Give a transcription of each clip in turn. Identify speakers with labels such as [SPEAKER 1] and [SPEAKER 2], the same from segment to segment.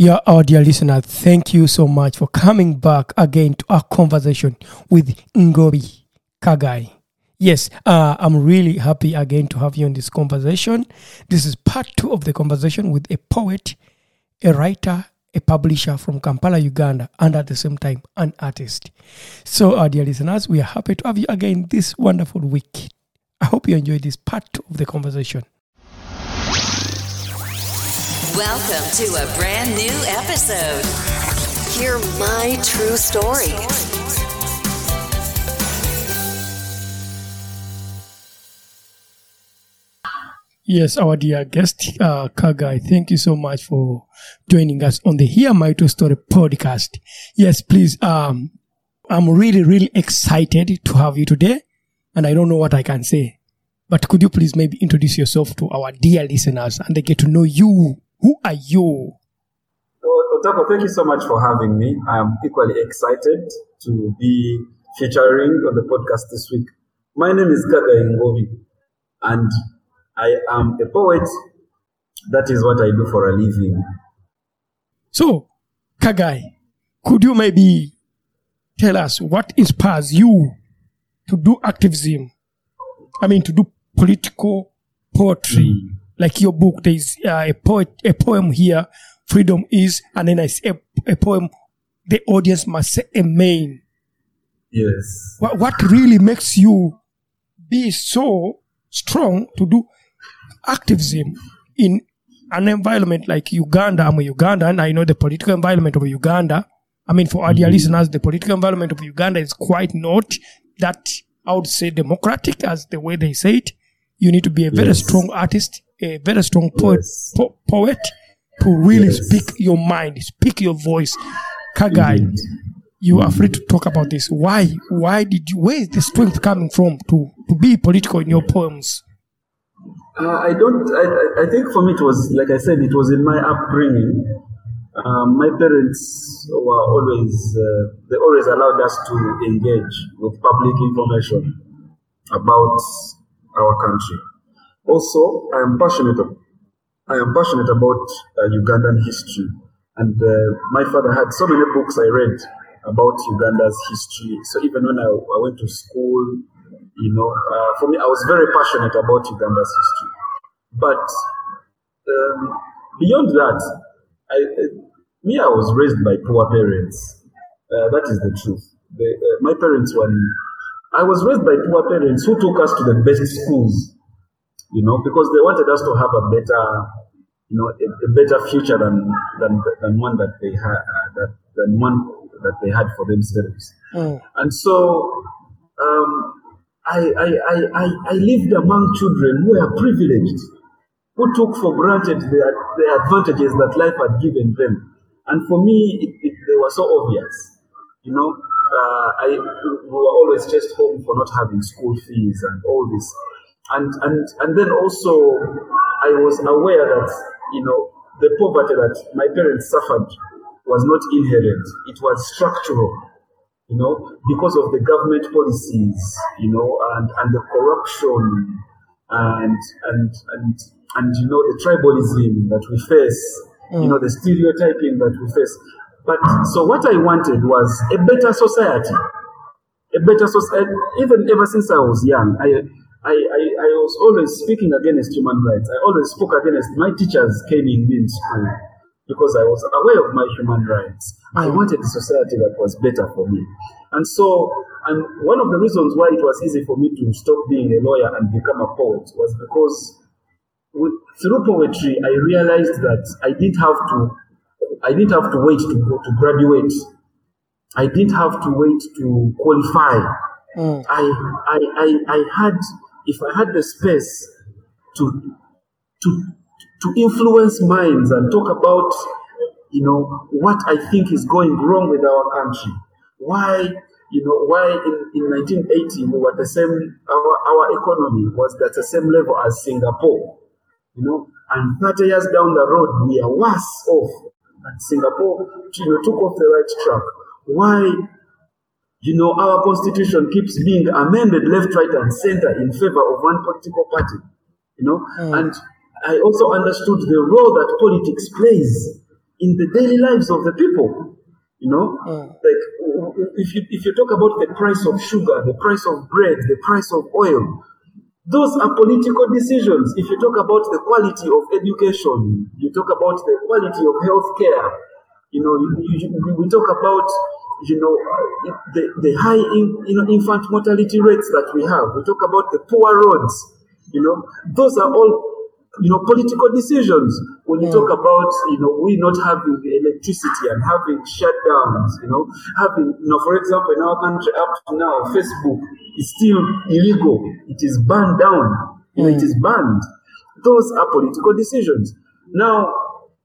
[SPEAKER 1] Yeah, our dear listener, thank you so much for coming back again to our conversation with Ngobi Kagayi. Yes, uh, I'm really happy again to have you in this conversation. This is part two of the conversation with a poet, a writer, a publisher from Kampala, Uganda, and at the same time, an artist. So, our dear listeners, we are happy to have you again this wonderful week. I hope you enjoyed this part of the conversation.
[SPEAKER 2] Welcome to a brand new episode. Hear my true story.
[SPEAKER 1] Yes, our dear guest, uh, Kagayi, thank you so much for joining us on the Hear My True Story podcast. Yes, please, um, I'm really, really excited to have you today, and I don't know what I can say. But could you please maybe introduce yourself to our dear listeners and they get to know you? Who are you?
[SPEAKER 3] So, Otako, thank you so much for having me. I'm equally excited to be featuring on the podcast this week. My name is Kagayi Ngobi, and I am a poet. That is what I do for a living.
[SPEAKER 1] So, Kagayi, could you maybe tell us what inspires you to do activism? I mean, to do political poetry, hmm. Like your book. There is uh, a poet, a poem here. Freedom is, and then I a, a poem. The audience must say amen.
[SPEAKER 3] Yes.
[SPEAKER 1] What, what really makes you be so strong to do activism in an environment like Uganda? I'm a Ugandan. I know the political environment of Uganda. I mean, for our dear listeners, the political environment of Uganda is quite not that I would say democratic as the way they say it. You need to be a very
[SPEAKER 3] Yes.
[SPEAKER 1] strong artist, a very strong poet,
[SPEAKER 3] Yes.
[SPEAKER 1] po- poet to really
[SPEAKER 3] Yes.
[SPEAKER 1] speak your mind, speak your voice. Kagayi, you are free to talk about this. Why? Why did you? Where is the strength coming from to to be political in your poems?
[SPEAKER 3] Uh, I don't. I, I- I think for me it was like I said. It was in my upbringing. Um, my parents were always. Uh, they always allowed us to engage with public information about our country. Also, I am passionate. Of, I am passionate about uh, Ugandan history, and uh, my father had so many books I read about Uganda's history. So even when I, I went to school, you know, uh, for me, I was very passionate about Uganda's history. But um, beyond that, I, me, I was raised by poor parents. Uh, that is the truth. Uh, my parents were. I was raised by poor parents who took us to the best schools, you know, because they wanted us to have a better, you know, a, a better future than than than one that they had uh, that than one that they had for themselves. And so um, I, I, I, I, I lived among children who were privileged, who took for granted the, the advantages that life had given them. And for me, it, it, they were so obvious. You know, uh, I, we were always chased home for not having school fees and all this. And, and, and then also, I was aware that, you know, the poverty that my parents suffered was not inherent, it was structural, you know, because of the government policies, you know, and, and the corruption and, and, and, and, you know, the tribalism that we face, you know, the stereotyping that we face. But so what I wanted was a better society a better society. Even ever since I was young, I, I, I, I was always speaking against human rights. I always spoke against my teachers came in me in school because I was aware of my human rights. I mm. wanted a society that was better for me. And so, and one of the reasons why it was easy for me to stop being a lawyer and become a poet was because with, through poetry, I realized that I didn't have to, I didn't have to wait to to graduate I didn't have to wait to qualify. Mm. I, I, I, I had, if I had the space to, to, to influence minds and talk about, you know, what I think is going wrong with our country. Why, you know, why in, in 1980 we were the same, our, our economy was at the same level as Singapore, you know, and 30 years down the road we are worse off. And Singapore, you know, took off the right track why you know our constitution keeps being amended left right and center in favor of one political party you know? Mm. And i also understood the role that politics plays in the daily lives of the people you know? Mm. Like if you if you talk about the price of sugar the price of bread the price of oil those are political decisions. If you talk about the quality of education you talk about the quality of health care you know, you, you, you- we talk about, you know, the, the high in, you know, infant mortality rates that we have. We talk about the poor roads. You know, those are all, you know, political decisions. When you talk about, you know, we not having electricity and having shutdowns, you know, having, you know, for example, in our country up to now, Facebook is still illegal. It is banned down. You know, it mm. is banned. Those are political decisions. Now,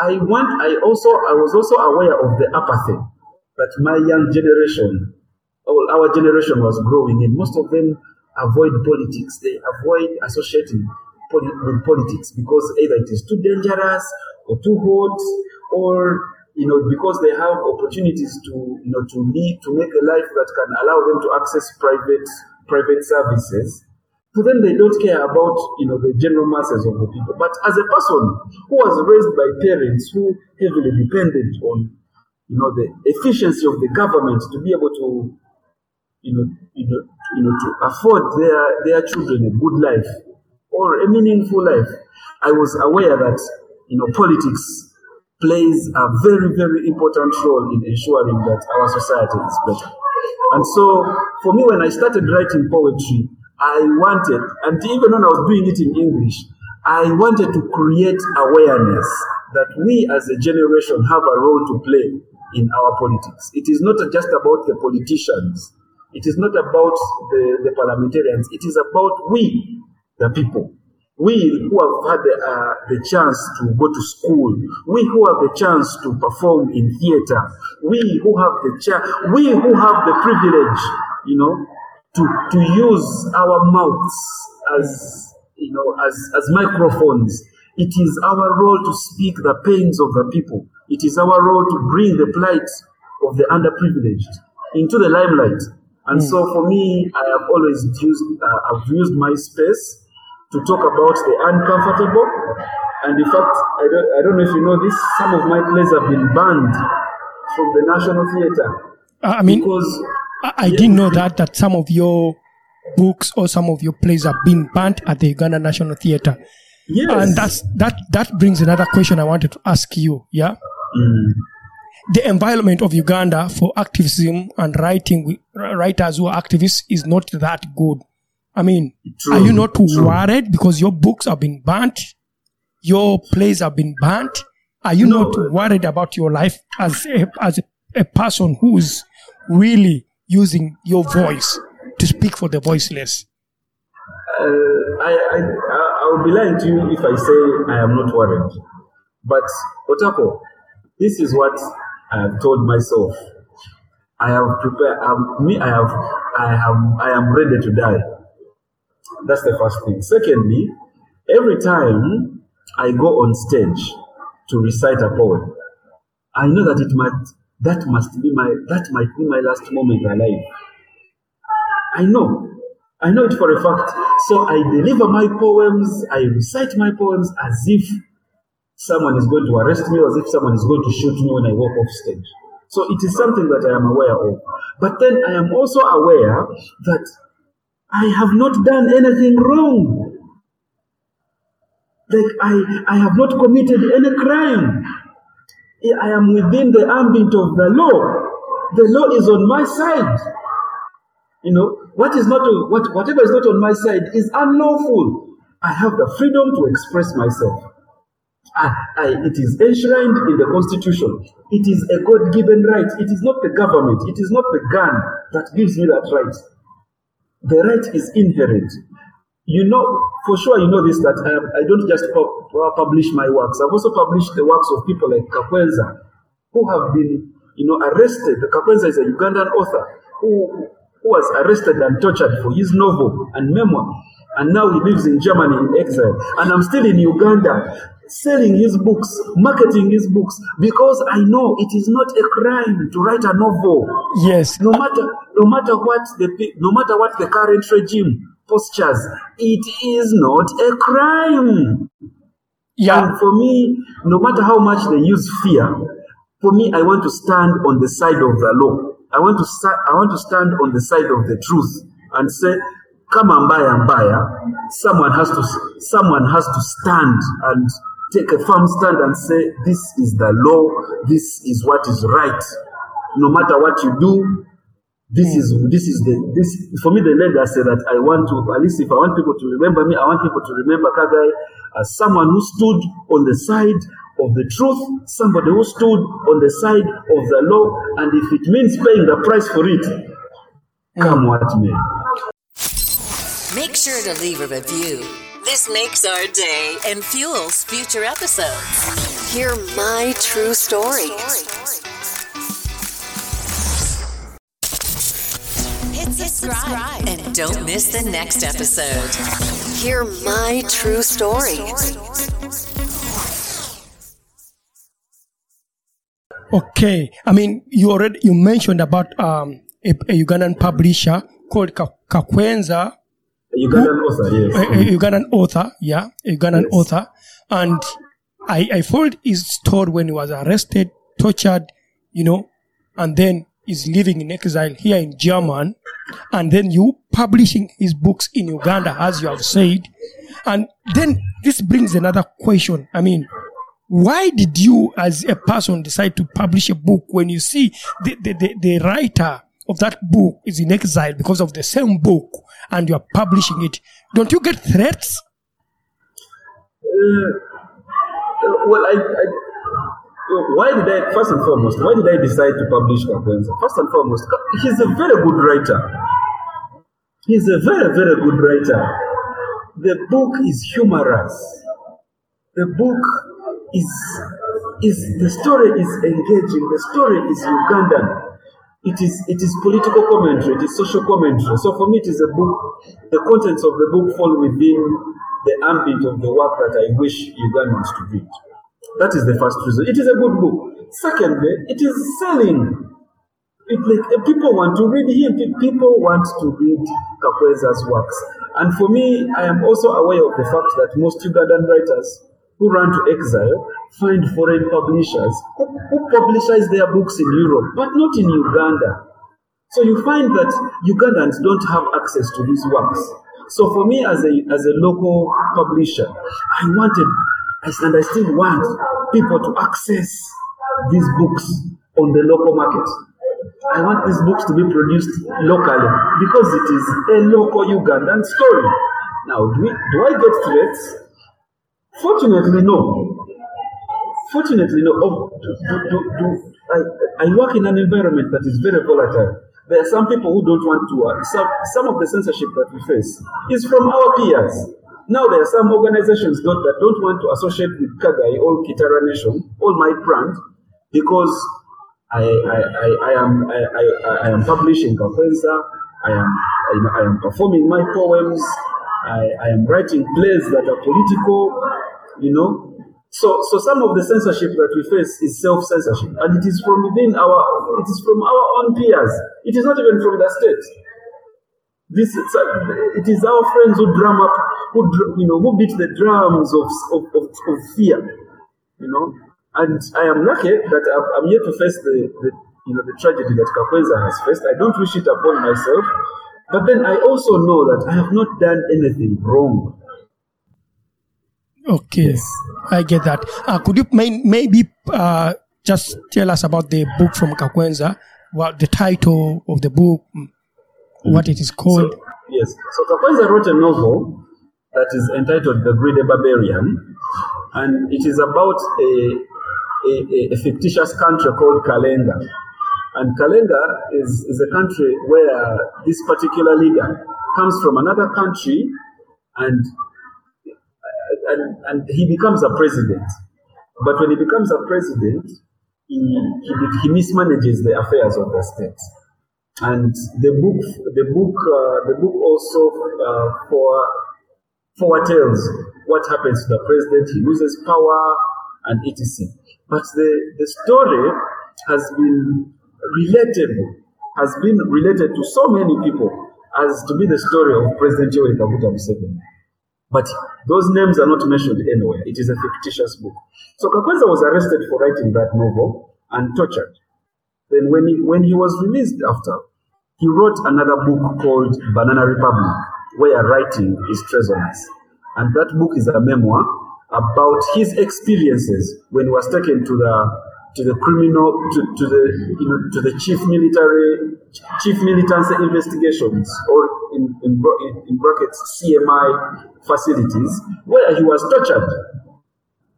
[SPEAKER 3] I want. I also. I was also aware of the apathy that my young generation, our generation was growing in. Most of them avoid politics. They avoid associating poli- with politics because either it is too dangerous or too hot, or you know, because they have opportunities to you know to lead to make a life that can allow them to access private private services to them they don't care about you know the general masses of the people but as a person who was raised by parents who heavily depended on you know the efficiency of the government to be able to you know you know you know to afford their their children a good life or a meaningful life. I was aware that you know politics plays a very very important role in ensuring that our society is better. And so for me when i started writing poetry I wanted, and even when I was doing it in English, I wanted to create awareness that we as a generation have a role to play in our politics. It is not just about the politicians, it is not about the, the parliamentarians, it is about we, the people. We who have had the, uh, the chance to go to school, we who have the chance to perform in theater, we who have the chance, we who have the privilege, you know, to, to use our mouths as you know as, as microphones. It is our role to speak the pains of the people. It is our role to bring the plight of the underprivileged into the limelight. And so for me, I have always used uh, I've used my space to talk about the uncomfortable. And in fact, I don't, I don't know if you know this, some of my plays have been banned from the National Theatre.
[SPEAKER 1] I mean,
[SPEAKER 3] because
[SPEAKER 1] I, I didn't know that that some of your books or some of your plays have been banned at the Uganda National Theatre.
[SPEAKER 3] Yes.
[SPEAKER 1] And that's that that brings another question I wanted to ask you. Yeah.
[SPEAKER 3] Mm.
[SPEAKER 1] The environment of Uganda for activism and writing writers who are activists is not that good. I mean,
[SPEAKER 3] True,
[SPEAKER 1] are you not
[SPEAKER 3] true.
[SPEAKER 1] worried because your books have been banned, your plays have been banned? Are you
[SPEAKER 3] No.
[SPEAKER 1] not worried about your life as a, as a, a person who's really using your voice to speak for the voiceless?
[SPEAKER 3] uh, I I will be lying to you if I say I am not worried. But Otako, this is what I have told myself. I have prepared. Um, me, I have, I have, I am ready to die. That's the first thing. Secondly, every time I go on stage to recite a poem, I know that it might that must be my that might be my last moment alive. I know. I know it for a fact. So I deliver my poems, I recite my poems as if someone is going to arrest me as if someone is going to shoot me when I walk off stage. So it is something that I am aware of. But then I am also aware that I have not done anything wrong. Like I, I have not committed any crime. I am within the ambit of the law. The law is on my side. You know, what is not what whatever is not on my side is unlawful. I have the freedom to express myself. I, I, it is enshrined in the constitution. It is a God-given right. It is not the government. It is not the gun that gives me that right. The right is inherent. You know, for sure, you know this that um, I don't just pub- publish my works. I've also published the works of people like Kakwenza, who have been, you know, arrested. Kakwenza is a Ugandan author who, who was arrested and tortured for his novel and memoir, and now he lives in Germany in exile. And I'm still in Uganda selling his books, marketing his books, because I know it is not a crime to write a novel.
[SPEAKER 1] Yes.
[SPEAKER 3] No matter, no matter what the, no matter what the current regime postures, it is not a crime.
[SPEAKER 1] Yeah.
[SPEAKER 3] And for me, no matter how much they use fear, for me, I want to stand on the side of the law. I want to I want to stand on the side of the truth and say, "Come and buy and buy." Ah. Someone has to someone has to stand and take a firm stand and say, "This is the law. This is what is right." No matter what you do, this is this is the this for me the leader said that I want to at least if I want people to remember me, I want people to remember Kagayi as someone who stood on the side of the truth, somebody who stood on the side of the law, and if it means paying the price for it, come mm. what may.
[SPEAKER 2] Make sure to leave a review. This makes our day and fuels future episodes. Hear my true story. Hit subscribe and don't miss the next episode. Hear my true story.
[SPEAKER 1] Okay. I mean, you already you mentioned about um, a, a Ugandan publisher called Ka- Kakwenza,
[SPEAKER 3] A Ugandan author, yes.
[SPEAKER 1] a, a Ugandan author, yeah, a Ugandan
[SPEAKER 3] Yes.
[SPEAKER 1] author, and I I followed his story when he was arrested, tortured, you know, and then is living in exile here in German, and then you publishing his books in Uganda, as you have said, and then this brings another question. I mean, why did you as a person decide to publish a book when you see the, the, the, the writer of that book is in exile because of the same book and you are publishing it don't you get threats
[SPEAKER 3] Uh, well, I, I, why did I, first and foremost, why did I decide to publish Kakwenza? First and foremost, he's a very good writer. He's a very, very good writer. The book is humorous. The book is, is, the story is engaging. The story is Ugandan. It is, it is political commentary. It is social commentary. So for me, it is a book. The contents of the book fall within the ambit of the work that I wish Ugandans to read. That is the first reason. It is a good book. Secondly, it is selling. It like uh, people want to read him. People want to read Kakwenza's works. And for me, I am also aware of the fact that most Ugandan writers who run to exile find foreign publishers who, who publicize their books in Europe, but not in Uganda. So you find that Ugandans don't have access to these works. So for me, as a as a local publisher, I wanted, and I still want people to access these books on the local market. I want these books to be produced locally because it is a local Ugandan story. Now, do, we, do I get threats? Fortunately, no. Fortunately, no. Oh, do, do, do, I, I work in an environment that is very volatile. There are some people who don't want to work. Some, some of the censorship that we face is from our peers. Now there are some organizations not, that don't want to associate with Kagayi or Kitara Nation or my brand because I, I, I, I am I, I, I am publishing Kakwenza, I am I, I am performing my poems, I, I am writing plays that are political, you know. So, so some of the censorship that we face is self-censorship, and it is from within our, it is from our own peers. It is not even from the state. This, uh, it is our friends who drum up, who you know, who beat the drums of of, of, of fear, you know. And I am lucky that I'm, here to face the, the, you know, the tragedy that Kakwenza has faced. I don't wish it upon myself, but then I also know that I have not done anything wrong.
[SPEAKER 1] Okay, I get that. Uh, could you may, maybe uh, just tell us about the book from Kakwenza, what the title of the book, mm, what it is called?
[SPEAKER 3] So, yes. So Kakwenza wrote a novel that is entitled The Greedy Barbarian, and it is about a, a, a fictitious country called Kalenga. And Kalenga is, is a country where this particular leader comes from another country and, and, and he becomes a president. But when he becomes a president, he, he, he mismanages the affairs of the state. And the book, the book, uh, the book also uh, for foretells what happens to the president. He loses power and etc. But the, the story has been relatable, has been related to so many people as to be the story of President Yoweri Kaguta Museveni. But those names are not mentioned anywhere. It is a fictitious book. So Kakwenza was arrested for writing that novel and tortured. Then when he, when he was released after, he wrote another book called Banana Republic, where writing is treasonous. And that book is a memoir about his experiences when he was taken to the to the criminal to, to the you know to the chief military chief militancy investigations or in, in, in brackets CMI facilities where he was tortured.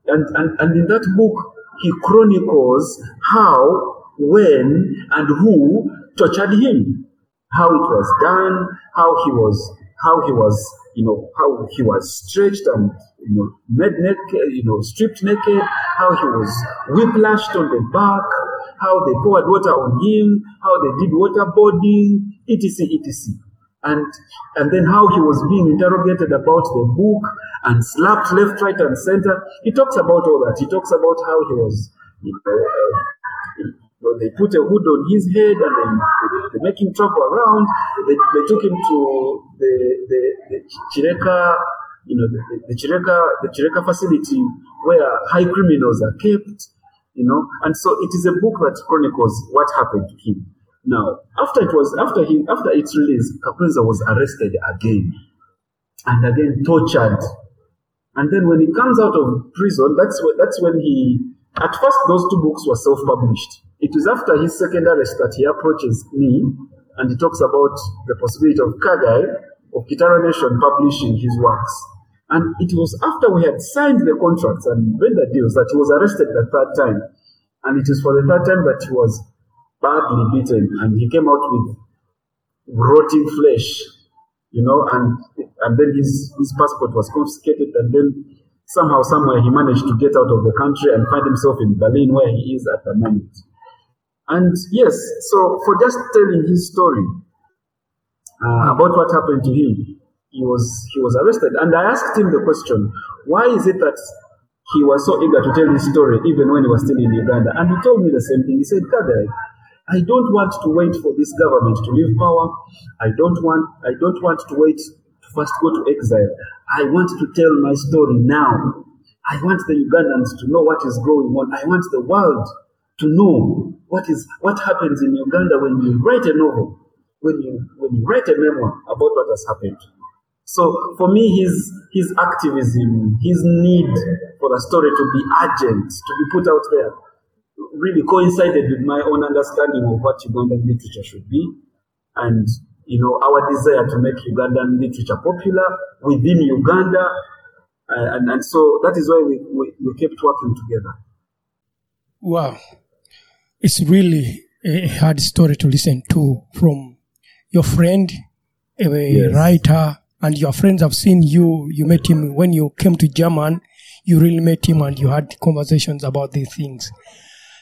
[SPEAKER 3] And, and, and in that book, he chronicles how, when, and who tortured him, how it was done, how he was, how he was, you know, how he was stretched and, you know, made naked, you know, stripped naked, how he was whiplashed on the back, how they poured water on him, how they did waterboarding, etc., etc and and then how he was being interrogated about the book and slapped left, right, and center. He talks about all that. He talks about how he was, you know, uh, know, they put a hood on his head and then they, they make him travel around. They, they took him to the the, the Chireka, you know, the, the Chireka the Chireka facility where high criminals are kept. You know, and so it is a book that chronicles what happened to him. Now, after it was after he after its release, Kakwenza was arrested again and again tortured. And then when he comes out of prison, that's when, that's when he at first those two books were self-published. It is after his second arrest that he approaches me and he talks about the possibility of Kagayi of Kitara Nation publishing his works. And it was after we had signed the contracts and the deals that he was arrested the third time. And it is for the third time that he was badly beaten, and he came out with rotting flesh, you know, and and then his his passport was confiscated, and then somehow somewhere he managed to get out of the country and find himself in Berlin, where he is at the moment. And yes, so for just telling his story uh, about what happened to him, he was he was arrested, and I asked him the question, why is it that he was so eager to tell his story even when he was still in Uganda? And he told me the same thing. He said, Kadai, I don't want to wait for this government to leave power. I don't want I don't want to wait to first go to exile. I want to tell my story now. I want the Ugandans to know what is going on. I want the world to know what is what happens in Uganda when you write a novel, when you when you write a memoir about what has happened. So for me, his his activism, his need for the story to be urgent, to be put out there, really coincided with my own understanding of what Ugandan literature should be, and you know our desire to make Ugandan literature popular within Uganda, uh, and and so that is why we, we, we kept working together.
[SPEAKER 1] Wow, it's really a hard story to listen to from your friend, a
[SPEAKER 3] Yes.
[SPEAKER 1] writer, and your friends have seen you. You met him when you came to German. You really met him, and you had conversations about these things.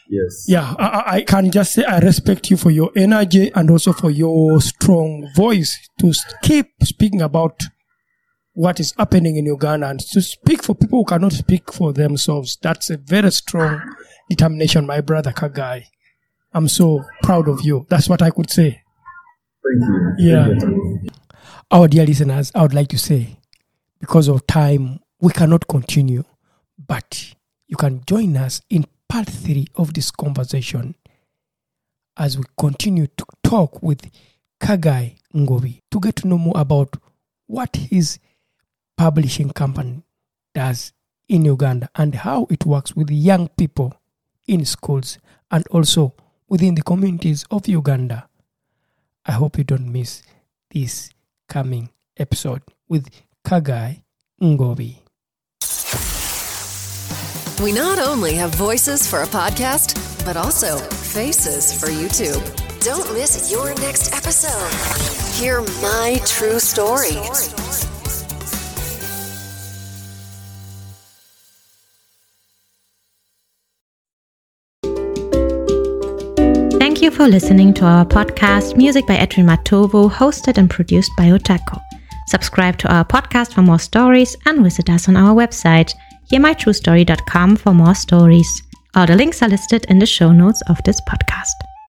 [SPEAKER 3] Yes.
[SPEAKER 1] Yeah, I, I- I can just say I respect you for your energy and also for your strong voice to keep speaking about what is happening in Uganda and to speak for people who cannot speak for themselves. That's a very strong determination, my brother Kagayi. I'm so proud of you. That's what I could say.
[SPEAKER 3] Thank you.
[SPEAKER 1] Yeah.
[SPEAKER 3] Thank you.
[SPEAKER 1] Our dear listeners, I would like to say, because of time, we cannot continue, but you can join us in part three of this conversation as we continue to talk with Kagayi Ngobi to get to know more about what his publishing company does in Uganda and how it works with young people in schools and also within the communities of Uganda. I hope you don't miss this coming episode with Kagayi Ngobi.
[SPEAKER 2] We not only have voices for a podcast, but also faces for YouTube. Don't miss your next episode. Hear my true story.
[SPEAKER 4] For listening to our podcast, Music by Edwin Matovo, hosted and produced by Otako. Subscribe to our podcast for more stories and visit us on our website, hearmytruestory.com for more stories. All the links are listed in the show notes of this podcast.